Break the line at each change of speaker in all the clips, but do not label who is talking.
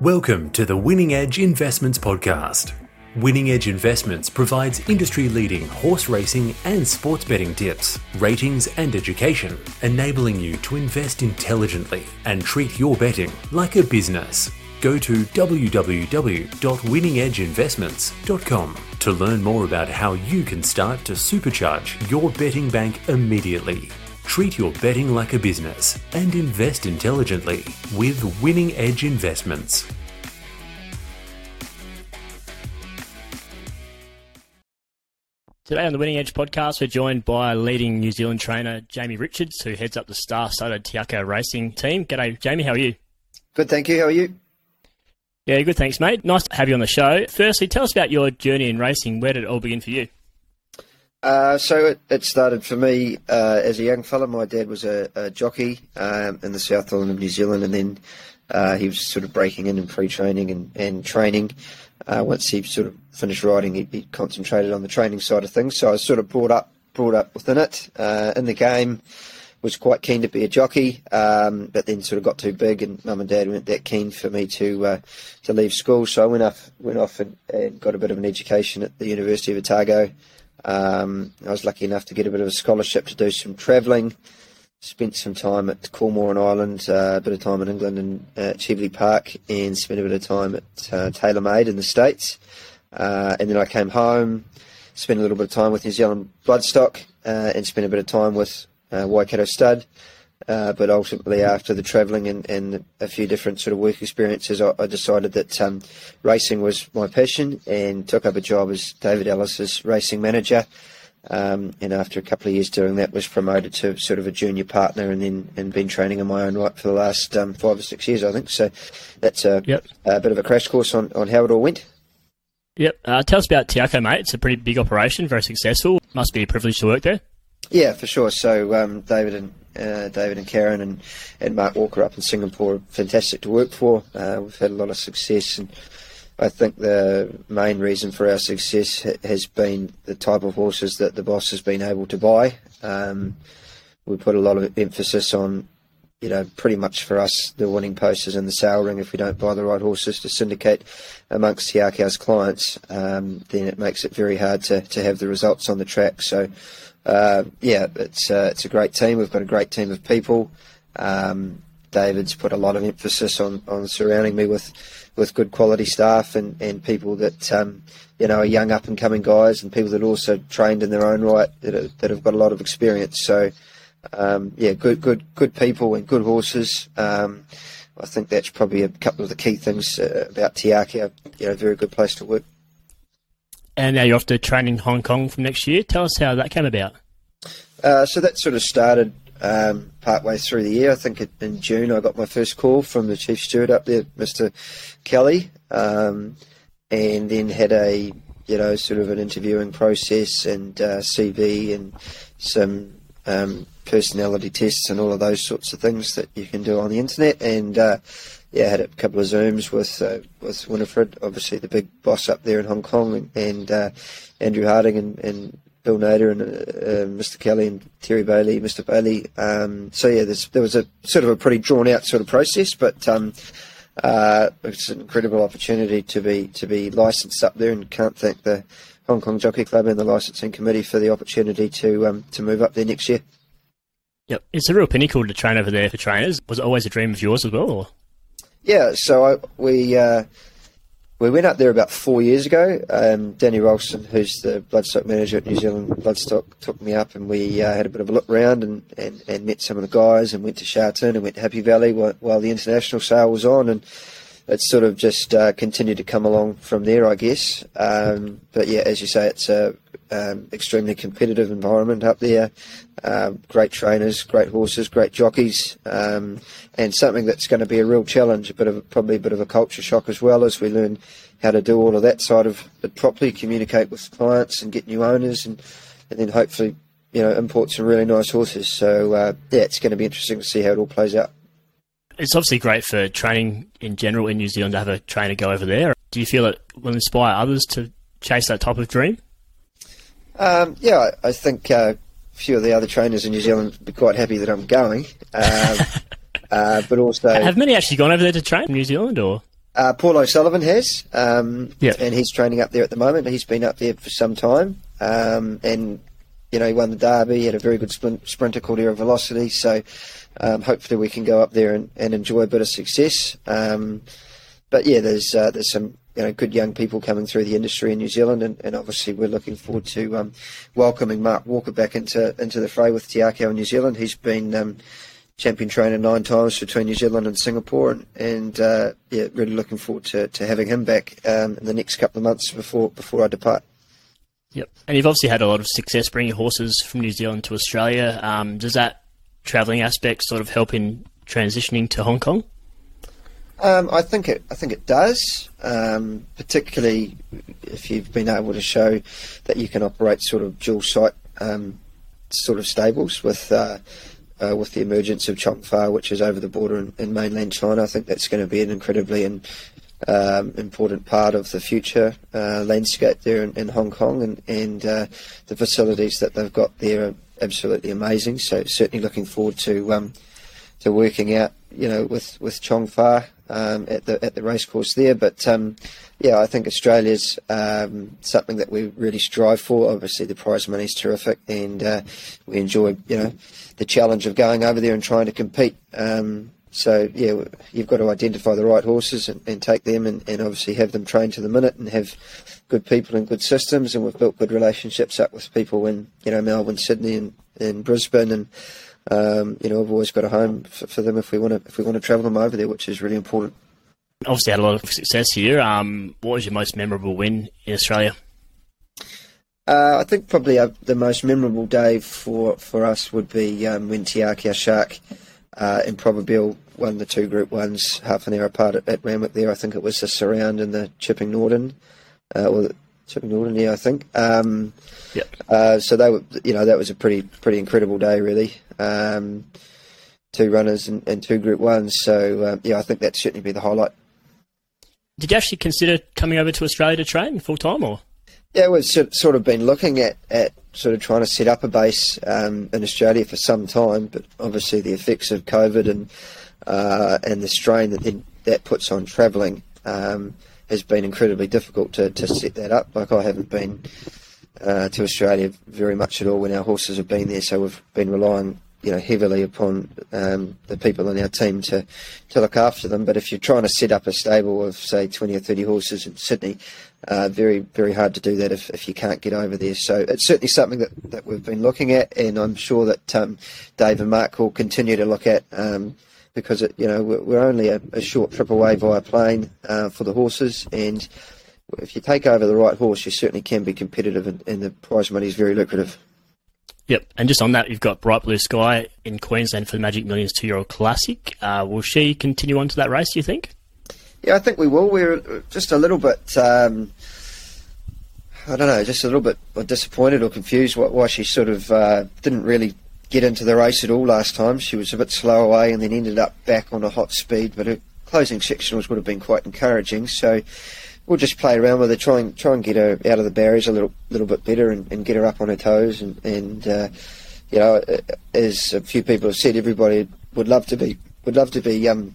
Welcome to the Winning Edge Investments Podcast. Winning Edge Investments provides industry leading horse racing and sports betting tips, ratings, and education, enabling you to invest intelligently and treat your betting like a business. Go to www.winningedgeinvestments.com to learn more about how you can start to supercharge your betting bank immediately. Treat your betting like a business and invest intelligently with Winning Edge Investments.
Today on the Winning Edge podcast, we're joined by leading New Zealand trainer Jamie Richards, who heads up the star-studded Te Akau Racing team. G'day, Jamie. How are you?
Good, thank you. How are you?
Yeah, good. Thanks, mate. Nice to have you on the show. Firstly, tell us about your journey in racing. Where did it all begin for you?
Uh, so it, it, started for me uh, as a young fella. My dad was a, a jockey um, in the South Island of New Zealand, and then uh, he was sort of breaking in and pre-training and, and training. Uh, once he sort of finished riding, he, he, concentrated on the training side of things. So I was sort of brought up brought up within it uh, in the game. Was quite keen to be a jockey, um, but then sort of got too big, and mum and dad weren't that keen for me to uh, to leave school. So I went off went off and, and, got a bit of an education at the University of Otago. Um, I was lucky enough to get a bit of a scholarship to do some travelling. Spent some time at Cormoran Island, uh, a bit of time in England and uh, Park, and spent a bit of time at uh, TaylorMade in the States. Uh, and then I came home, spent a little bit of time with New Zealand Bloodstock, uh, and spent a bit of time with uh, Waikato Stud. Uh, but ultimately, after the travelling and, and, a few different sort of work experiences, I, I decided that um, racing was my passion and took up a job as David Ellis's racing manager. Um, and after a couple of years doing that, was promoted to sort of a junior partner, and then and been training in my own right for the last um, five or six years, I think. So that's a, yep. a bit of a crash course on, on how it all went.
Yep. Uh, tell us about Te Akau, mate. It's a pretty big operation, very successful. Must be a privilege to work there.
Yeah, for sure. So um, David and uh, David and Karen and, and Mark Walker up in Singapore are fantastic to work for. Uh, we've had a lot of success, and I think the main reason for our success has been the type of horses that the boss has been able to buy. Um, we put a lot of emphasis on, you know, pretty much for us, the winning posters in the sale ring. If we don't buy the right horses to syndicate amongst Te Akau's clients, um, then it makes it very hard to, to have the results on the track. So uh, yeah, it's uh, it's a great team. We've got a great team of people. Um, David's put a lot of emphasis on, on surrounding me with, with good quality staff and, and people that um, you know are young up and coming guys and people that also trained in their own right that, are, that have got a lot of experience. So um, yeah, good good good people and good horses. Um, I think that's probably a couple of the key things uh, about Te Akau. You know, very good place to work.
And now you're off to training in Hong Kong from next year. Tell us how that came about.
Uh, so that sort of started um, partway through the year. I think in June I got my first call from the chief steward up there, Mr. Kelly, um, and then had a you know sort of an interviewing process and uh, CV and some um, personality tests and all of those sorts of things that you can do on the internet. And uh, yeah, had a couple of zooms with uh, with Winfried, obviously the big boss up there in Hong Kong, and, and uh, Andrew Harding and, and Bill Nader and uh, uh Mr. Kelly and Terry Bailey, Mr. Bailey. Um, so yeah, there was a sort of a pretty drawn out sort of process, but um, uh, it's an incredible opportunity to be to be licensed up there, and can't thank the Hong Kong Jockey Club and the licensing committee for the opportunity to um, to move up there next year.
Yep, it's a real pinnacle to train over there for trainers. Was it always a dream of yours as well? Or?
Yeah, so I, we uh, we went up there about four years ago. Um, Danny Ralston, who's the bloodstock manager at New Zealand Bloodstock, took me up and we uh, had a bit of a look around and, and, and met some of the guys and went to Sha and went to Happy Valley while, while the international sale was on and it's sort of just uh, continued to come along from there, I guess. Um, but yeah, as you say, it's a um, extremely competitive environment up there. Uh, great trainers, great horses, great jockeys, um, and something that's going to be a real challenge. A bit of probably a bit of a culture shock as well as we learn how to do all of that side of it properly, communicate with clients and get new owners, and and then hopefully you know import some really nice horses. So uh, yeah, it's going to be interesting to see how it all plays out
it's obviously great for training in general in New Zealand to have a trainer go over there. Do you feel it will inspire others to chase that type of dream?
Um, yeah, I think uh, a few of the other trainers in New Zealand would be quite happy that I'm going. Um, uh, but also,
have many actually gone over there to train in New Zealand, or?
Uh, Paul O'Sullivan has, um,
Yeah.
and he's training up there at the moment. He's been up there for some time, um, and you know he won the Derby. He had a very good sprint, sprinter called Aero Velocity. So um, hopefully we can go up there and, and enjoy a bit of success. Um, but yeah, there's uh, there's some you know good young people coming through the industry in New Zealand, and, and obviously we're looking forward to um, welcoming Mark Walker back into into the fray with Te Akau in New Zealand. He's been um, champion trainer nine times between New Zealand and Singapore, and, and uh, yeah, really looking forward to, to having him back um, in the next couple of months before before I depart.
Yep. And you've obviously had a lot of success bringing horses from New Zealand to Australia. Um, does that travelling aspect sort of help in transitioning to Hong Kong?
Um, I think it. I think it does, um, particularly if you've been able to show that you can operate sort of dual site um, sort of stables with uh, uh, with the emergence of Conghua, which is over the border in, in mainland China. I think that's going to be an incredibly in, um, important part of the future uh, landscape there in, in Hong Kong, and and uh, the facilities that they've got there are absolutely amazing. So certainly looking forward to um, to working out, you know, with with Conghua um, at the at the racecourse there. But um, yeah, I think Australia's um, something that we really strive for. Obviously, the prize money is terrific, and uh, we enjoy, you know, the challenge of going over there and trying to compete. Um, so yeah, you've got to identify the right horses and, and take them, and, and obviously have them trained to the minute, and have good people and good systems. And we've built good relationships up with people in you know Melbourne, Sydney, and, and Brisbane, and um, you know, I've always got a home for, for them if we want to if we want to travel them over there, which is really important.
Obviously, had a lot of success here. Um, what was your most memorable win in Australia?
Uh, I think probably uh, the most memorable day for, for us would be um, when Te Akau Shark uh, and Probabeel won the two Group Ones half an hour apart at, at Randwick. There, I think it was the Surround and the Chipping Norton, uh, or the Chipping Norton, yeah, I think. Um,
Yep.
Uh, so they were, you know, that was a pretty pretty incredible day, really. Um, two runners and, and two Group Ones. So uh, yeah, I think that'd certainly be the highlight.
Did you actually consider coming over to Australia to train full time, or?
Yeah, we've sort of been looking at, at sort of trying to set up a base um, in Australia for some time, but obviously the effects of COVID and uh, and the strain that that puts on travelling um, has been incredibly difficult to, to set that up. Like I haven't been uh, to Australia very much at all when our horses have been there, so we've been relying you know heavily upon um, the people in our team to to look after them. But if you're trying to set up a stable of say 20 or 30 horses in Sydney, uh, very very hard to do that if, if you can't get over there. So it's certainly something that, that we've been looking at, and I'm sure that um, Dave and Mark will continue to look at. Um, because it, you know we're, only a, a short trip away via plane uh, for the horses, and if you take over the right horse, you certainly can be competitive, and, and the prize money is very lucrative.
Yep. And just on that, you've got Bright Blue Sky in Queensland for the Magic Millions two year old classic. Uh, will she continue on to that race, do you think?
Yeah, I think we will. We're just a little bit, um, I don't know, just a little bit disappointed or confused why, she sort of uh, didn't really get into the race at all last time. She was a bit slow away and then ended up back on a hot speed, but her closing sectionals would have been quite encouraging. So we'll just play around with her, try and try and get her out of the barriers a little little bit better, and, and get her up on her toes. And, and uh, you know, as a few people have said, everybody would love to be would love to be um,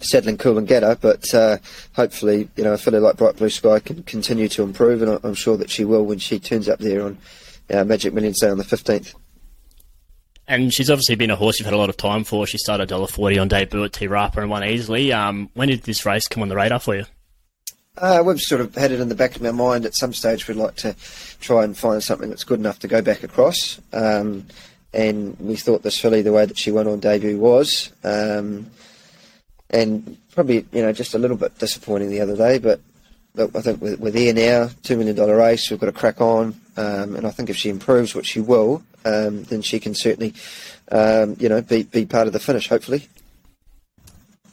settling cool and get her, but uh, hopefully, you know, a filly like Bright Blue Sky can continue to improve, and I'm sure that she will when she turns up there on uh, Magic Millions Day on the 15th.
And she's obviously been a horse you've had a lot of time for. She started $1.40 on debut at Te Rapa and won easily. Um, when did this race come on the radar for you?
Uh, we've sort of had it in the back of our mind at some stage we'd like to try and find something that's good enough to go back across. Um, and we thought this filly, the way that she went on debut, was. Um, and probably, you know, just a little bit disappointing the other day, but, I think we're, we're there now, $2 million race, we've got to crack on. Um, and I think if she improves, which she will, um, then she can certainly, um, you know, be, be part of the finish, hopefully.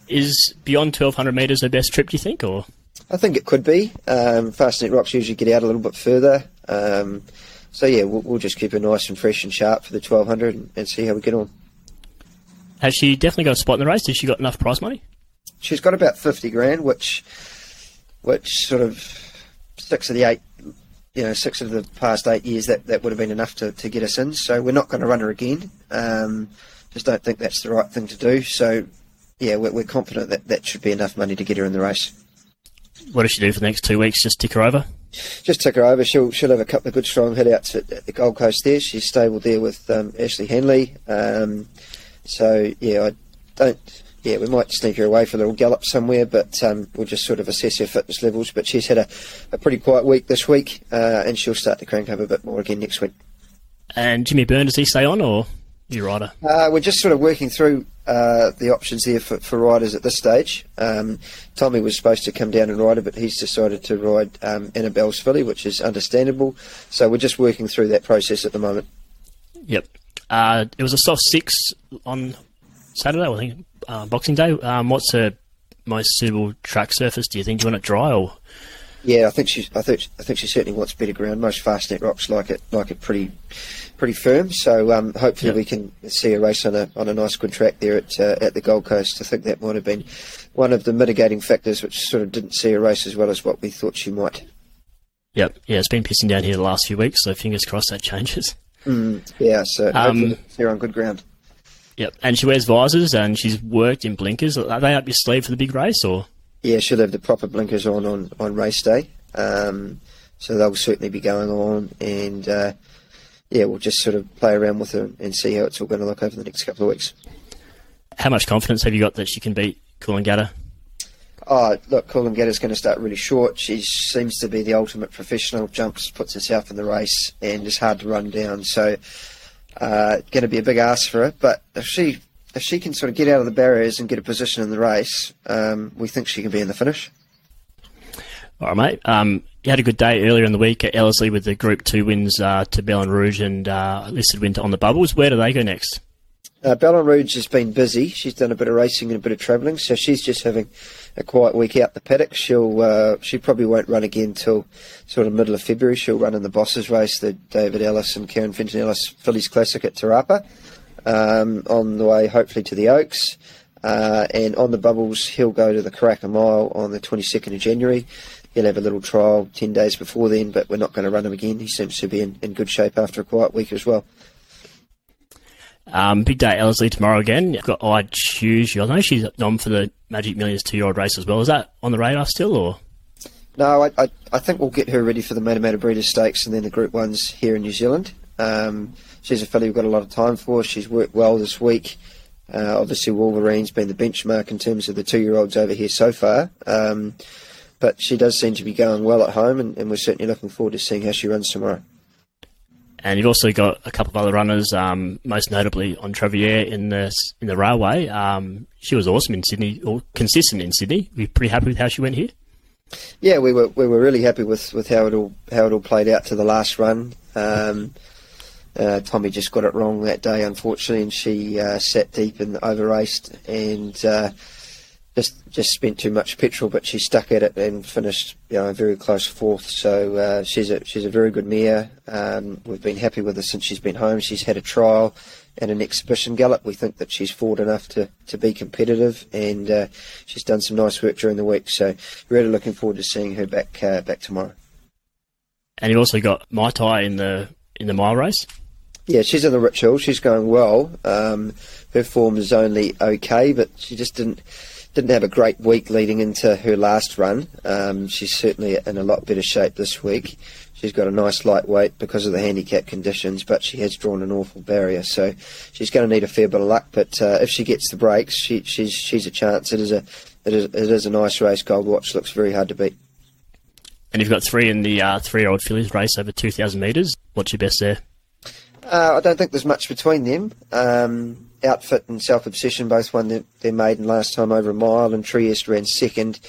Is beyond 1200 metres her best trip, do you think? or?
I think it could be. Um, Fastnet Rocks usually get out a little bit further. Um, so yeah, we'll, we'll, just keep her nice and fresh and sharp for the 1200 and, and, see how we get on.
Has she definitely got a spot in the race? Has she got enough prize money?
She's got about 50 grand, which, which sort of six of the eight, you know, six of the past eight years that, that would have been enough to, to get us in. So we're not going to run her again. Um, just don't think that's the right thing to do. So yeah, we're, we're confident that that should be enough money to get her in the race.
What does she do for the next two weeks? Just tick her over?
Just tick her over. She'll she'll have a couple of good strong hitouts at, at the Gold Coast there. She's stable there with um, Ashley Henley. Um, so yeah, I don't. Yeah, we might sneak her away for a little gallop somewhere, but um, we'll just sort of assess her fitness levels. But she's had a, a pretty quiet week this week, uh, and she'll start to crank up a bit more again next week.
And Jimmy Byrne, does he stay on or you rider?
Uh, we're just sort of working through uh, the options here for, for riders at this stage. Um, Tommy was supposed to come down and ride it, but he's decided to ride um, Annabelle's filly, which is understandable. So we're just working through that process at the moment.
Yep. Uh, it was a soft six on Saturday, I think, uh, Boxing Day. Um, what's the most suitable track surface? Do you think? Do you want it dry or?
Yeah, I think she. I think. I think she certainly wants better ground. Most fastnet rocks like it, like it pretty, pretty firm. So um, hopefully
Yep.
we can see a race on a on a nice good track there at uh, at the Gold Coast. I think that might have been one of the mitigating factors which sort of didn't see a race as well as what we thought she might.
Yep. Yeah, it's been pissing down here the last few weeks, so fingers crossed that changes.
Yeah, so
um,
they're on good ground.
Yep. And she wears visors and she's worked in blinkers. Are they up your sleeve for the big race or?
Yeah, she'll have the proper blinkers on on, on race day. Um, so they'll certainly be going on, and uh, yeah, we'll just sort of play around with her and see how it's all going to look over the next couple of weeks.
How much confidence have you got that she can beat Coolangatta?
Oh, look, Coolangatta's going to start really short. She seems to be the ultimate professional. Jumps, puts herself in the race, and is hard to run down. So, uh, going to be a big ask for her. But if she if she can sort of get out of the barriers and get a position in the race, um, we think she can be in the finish.
All right, mate. Um, you had a good day earlier in the week at Ellerslie with the Group 2 wins uh, to Belle En Rouge and uh, listed winter on the bubbles. Where do they go next?
Uh, Belle En Rouge has been busy. She's done a bit of racing and a bit of travelling, so she's just having a quiet week out the paddock. She'll uh, she probably won't run again till sort of middle of February. She'll run in the Bosses race, the David Ellis and Karyn Fenton Ellis Fillies Classic at Te Rapa, um, on the way hopefully to the Oaks. Uh, and on the bubbles, he'll go to the Karaka Mile on the 22nd of January. He'll have a little trial 10 days before then, but we're not going to run him again. He seems to be in, in good shape after a quiet week as well.
Um, big day at Ellerslie tomorrow again. You've got I'd choose you. I know she's on for the Magic Millions two year old race as well. Is that on the radar still or?
No, I, I, I think we'll get her ready for the Matamata Breeders' Stakes and then the Group Ones here in New Zealand. Um, she's a filly we've got a lot of time for. She's worked well this week. Uh, obviously, Wolverine's been the benchmark in terms of the two-year-olds over here so far. Um, but she does seem to be going well at home, and, and we're certainly looking forward to seeing how she runs tomorrow.
And you've also got a couple of other runners, um, most notably Entriviere in the in the railway. Um, she was awesome in Sydney, or consistent in Sydney. We're pretty happy with how she went here.
Yeah, we were we were really happy with, with how it all how it all played out to the last run. Um, uh, Tommy just got it wrong that day, unfortunately, and she uh, sat deep and over raced and uh, just just spent too much petrol. But she stuck at it and finished, you know, a very close fourth. So uh, she's a she's a very good mare. Um, we've been happy with her since she's been home. She's had a trial and an exhibition gallop. We think that she's forward enough to, to be competitive, and uh, she's done some nice work during the week. So really looking forward to seeing her back uh, back tomorrow.
And you've also got Mai Tai in the in the mile race.
Yeah, she's in the ritual. She's going well. Um, her form is only okay, but she just didn't didn't have a great week leading into her last run. Um, she's certainly in a lot better shape this week. She's got a nice lightweight because of the handicap conditions, but she has drawn an awful barrier, so she's going to need a fair bit of luck. But uh, if she gets the breaks, she, she's she's a chance. It is a it is, it is a nice race. Gold Watch looks very hard to beat.
And you've got three in the uh, three year old fillies race over 2,000 metres. What's your best there?
Uh, I don't think there's much between them. Um, Outfit and Self Obsession both won their, their maiden last time over a mile, and Trieste ran second.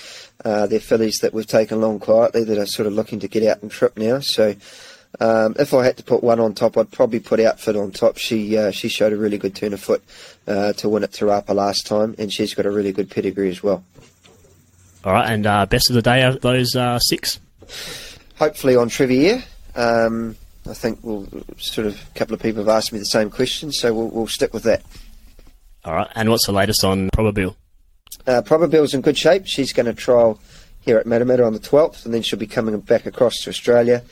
Uh, they're fillies that we've taken along quietly that are sort of looking to get out and trip now. So, um, if I had to put one on top, I'd probably put Outfit on top. She uh, she showed a really good turn of foot uh, to win at Te Rapa last time, and she's got a really good pedigree as well.
All right, and uh, best of the day of those uh, six.
hopefully Entriviere. Um, I think we'll sort of a couple of people have asked me the same question, so we'll, we'll stick with that.
All right, and what's the latest on Probabeel?
Uh, in good shape. She's going to trial here at Matamata on the 12th, and then she'll be coming back across to Australia.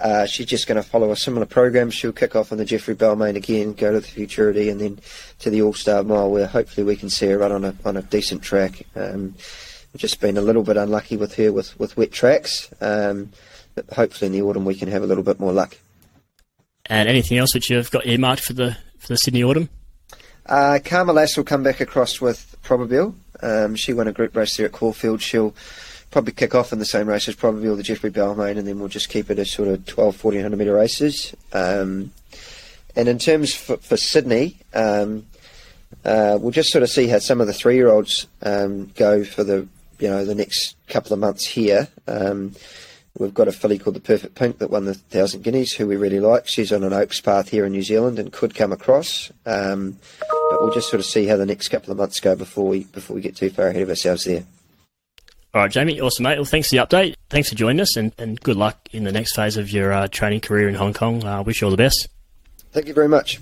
Uh, she's just going to follow a similar program. She'll kick off on the Geoffrey Bellmaine again, go to the Futurity, and then to the All Star Mile, where hopefully we can see her run on a on a decent track. Um, we've just been a little bit unlucky with her with, with wet tracks. Um, but hopefully in the autumn we can have a little bit more luck.
And anything else which you've got earmarked for the for the Sydney Autumn?
Uh, Karma will come back across with Probabeel. Um, she won a group race there at Caulfield. She'll probably kick off in the same race as Probabeel, the Geoffrey Bellmaine, and then we'll just keep it as sort of 12, 1400 metre races. Um, and in terms for, for Sydney, um, uh, we'll just sort of see how some of the three-year-olds um, go for the you know the next couple of months here. Um, we've got a filly called the Perfect Pink that won the Thousand Guineas, who we really like. She's on an Oaks path here in New Zealand and could come across. Um, but we'll just sort of see how the next couple of months go before we before we get too far ahead of ourselves there.
All right, Jamie, awesome, mate. Well, thanks for the update. Thanks for joining us, and, and good luck in the next phase of your uh, training career in Hong Kong. I uh, wish you all the best.
Thank you very much.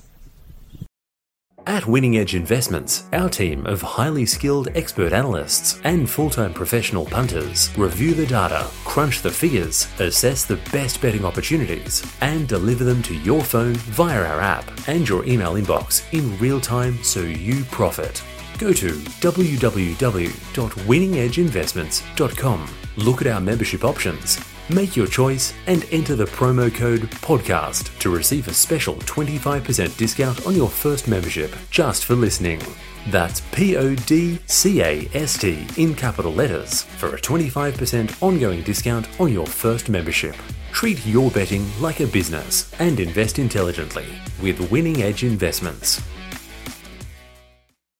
At Winning Edge Investments, our team of highly skilled expert analysts and full time professional punters review the data, crunch the figures, assess the best betting opportunities, and deliver them to your phone via our app and your email inbox in real time so you profit. Go to www.winningedgeinvestments.com, look at our membership options, Make your choice and enter the promo code PODCAST to receive a special 25% discount on your first membership just for listening. That's P O D C A S T in capital letters for a 25% ongoing discount on your first membership. Treat your betting like a business and invest intelligently with Winning Edge Investments.